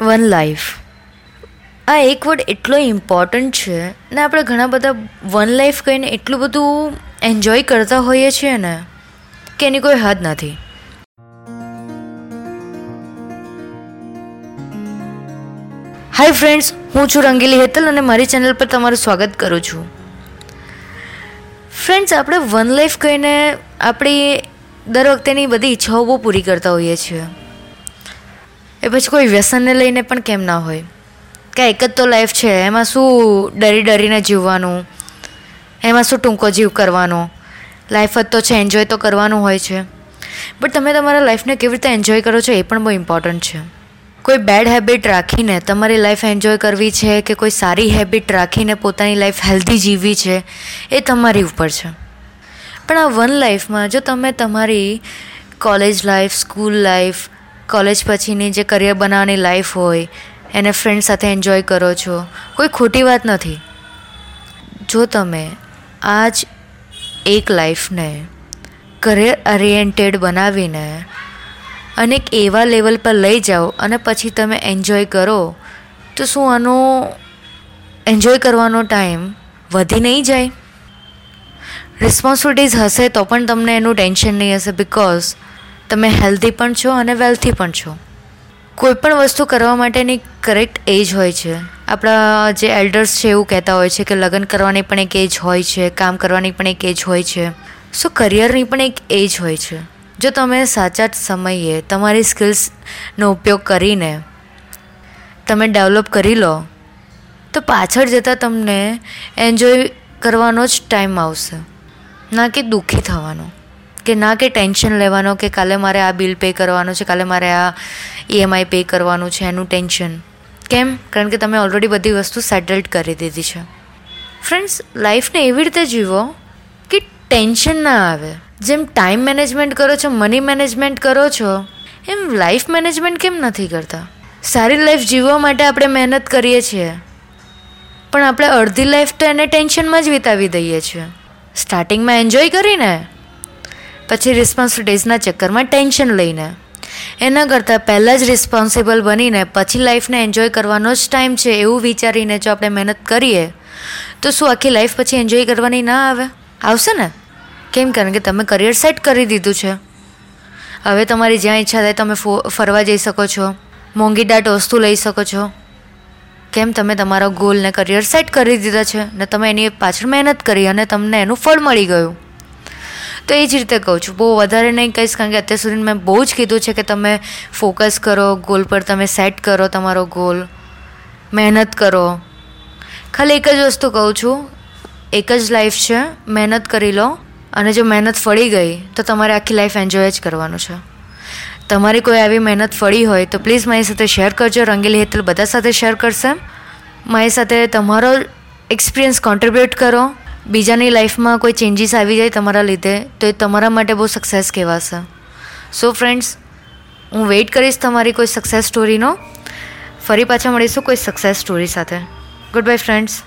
One life. આ એક word એટલો ઇમ્પોર્ટન્ટ છે ને આપણે ઘણા બધા વન લાઈફ કહીને એટલું બધું એન્જોય કરતા હોઈએ છીએ ને કે એની કોઈ હદ નથી. હાય ફ્રેન્ડ્સ હું છું રંગીલી હેતલ અને મારી ચેનલ પર તમારું સ્વાગત કરું છું. ફ્રેન્ડ્સ આપણે વન લાઈફ કહીને આપણી દર વખતેની બધી ઈચ્છાઓ બહુ પૂરી કરતા હોઈએ છીએ. એ પછી કોઈ વ્યસનને લઈને પણ કેમ ના હોય? કે એક જ તો લાઈફ છે, એમાં શું ડરી ડરીને જીવવાનું? એમાં શું ટૂંકો જીવ કરવાનો? લાઈફ જ તો છે એન્જોય તો કરવાનું હોય છે. બટ તમે તમારા લાઈફને કેવી રીતે એન્જોય કરો છો એ પણ બહુ ઇમ્પોર્ટન્ટ છે. કોઈ બેડ હેબિટ રાખીને તમારી લાઈફ એન્જોય કરવી છે કે કોઈ સારી હેબિટ રાખીને પોતાની લાઈફ હેલ્ધી જીવવી છે, એ તમારી ઉપર છે. પણ આ વન લાઈફમાં જો તમે તમારી college life school life college પછીની જે કરિયર બનાવવાની લાઈફ હોય, એને ફ્રેન્ડ સાથે એન્જોય કરો છો, કોઈ ખોટી વાત નથી. જો તમે આ જ એક લાઈફને કરિયર ઓરિએન્ટેડ બનાવીને અને એક એવા લેવલ પર લઈ જાઓ અને પછી તમે એન્જોય કરો, તો શું આનો એન્જોય કરવાનો ટાઈમ વધી નહીં જાય? રિસ્પોન્સિબિલિટીઝ હશે તો પણ તમને એનું ટેન્શન નહીં હશે બિકોઝ તમે હેલ્ધી પણ છો અને વેલ્થી પણ છો. કોઈ પણ વસ્તુ કરવા માટેની કરેક્ટ એજ હોય છે. આપણા જે એલ્ડર્સ છે એવું કહેતા હોય છે કે લગ્ન કરવાની પણ એક એજ હોય છે, કામ કરવાની પણ એક એજ હોય છે. સો કરિયરની પણ એક એજ હોય છે. જો તમે સાચા જ સમયે તમારી સ્કિલ્સનો ઉપયોગ કરીને તમે ડેવલપ કરી લો, તો પાછળ જતાં તમને એન્જોય કરવાનો જ ટાઈમ આવશે. ના કે દુઃખી થવાનો. કે ના કે ટેન્શન લેવાનો કે કાલે મારે આ બિલ પે કરવાનું છે, કાલે મારે આ ઈએમઆઈ પે કરવાનું છે, એનું ટેન્શન. કેમ? કારણ કે તમે ઓલરેડી બધી વસ્તુ સેટલડ કરી દીધી છે. ફ્રેન્ડ્સ લાઈફને એવી રીતે જીવો કે ટેન્શન ના આવે. જેમ ટાઈમ મેનેજમેન્ટ કરો છો મની મેનેજમેન્ટ કરો છો, એમ લાઈફ મેનેજમેન્ટ કેમ નથી કરતા? સારી લાઈફ જીવવા માટે આપણે મહેનત કરીએ છીએ. પણ આપણે અડધી લાઈફ તો એને ટેન્શનમાં જ વિતાવી દઈએ છીએ. સ્ટાર્ટિંગમાં એન્જોય કરીને પછી રિસ્પોન્સિબિલિટીઝના ચક્કરમાં ટેન્શન લઈને. એના કરતાં પહેલાં જ રિસ્પોન્સિબલ બનીને પછી લાઈફને એન્જોય કરવાનો જ ટાઈમ છે એવું વિચારીને જો આપણે મહેનત કરીએ, તો શું આખી લાઈફ પછી એન્જોય કરવાની ના આવે? આવશે ને? કેમ? કારણ કે તમે કરિયર સેટ કરી દીધું છે. હવે તમારી જ્યાં ઈચ્છા થાય તમે ફરવા જઈ શકો છો, મોંઘી દાટ વસ્તુ લઈ શકો છો. કેમ? તમે તમારા ગોલને કરિયર સેટ કરી દીધા છે ને તમે એની પાછળ મહેનત કરી અને તમને એનું ફળ મળી ગયું. તો એ જ રીતે કહું છું, બહુ વધારે નહીં કહીશ, કારણ કે અત્યાર સુધી મેં બહુ જ કીધું છે કે તમે ફોકસ કરો, ગોલ પર તમે સેટ કરો તમારો ગોલ, મહેનત કરો. ખાલી એક જ વસ્તુ કહું છું, એક જ લાઈફ છે, મહેનત કરી લો, અને જો મહેનત ફળી ગઈ, તો તમારે આખી લાઈફ એન્જોય જ કરવાનું છે. તમારી કોઈ આવી મહેનત ફળી હોય તો પ્લીઝ મારી સાથે શેર કરજો, રંગીલી હેતલ બધા સાથે શેર કરશે. મારી સાથે તમારો એક્સપિરિયન્સ કોન્ટ્રીબ્યુટ કરો. બીજાની લાઈફમાં કોઈ ચેન્જીસ આવી જાય તમારા લીધે, તો એ તમારા માટે બહુ સક્સેસ કહેવાશે. સો ફ્રેન્ડ્સ હું વેઇટ કરીશ તમારી કોઈ સક્સેસ સ્ટોરીનો ફરી પાછા મળીશું કોઈ સક્સેસ સ્ટોરી સાથે. Good bye friends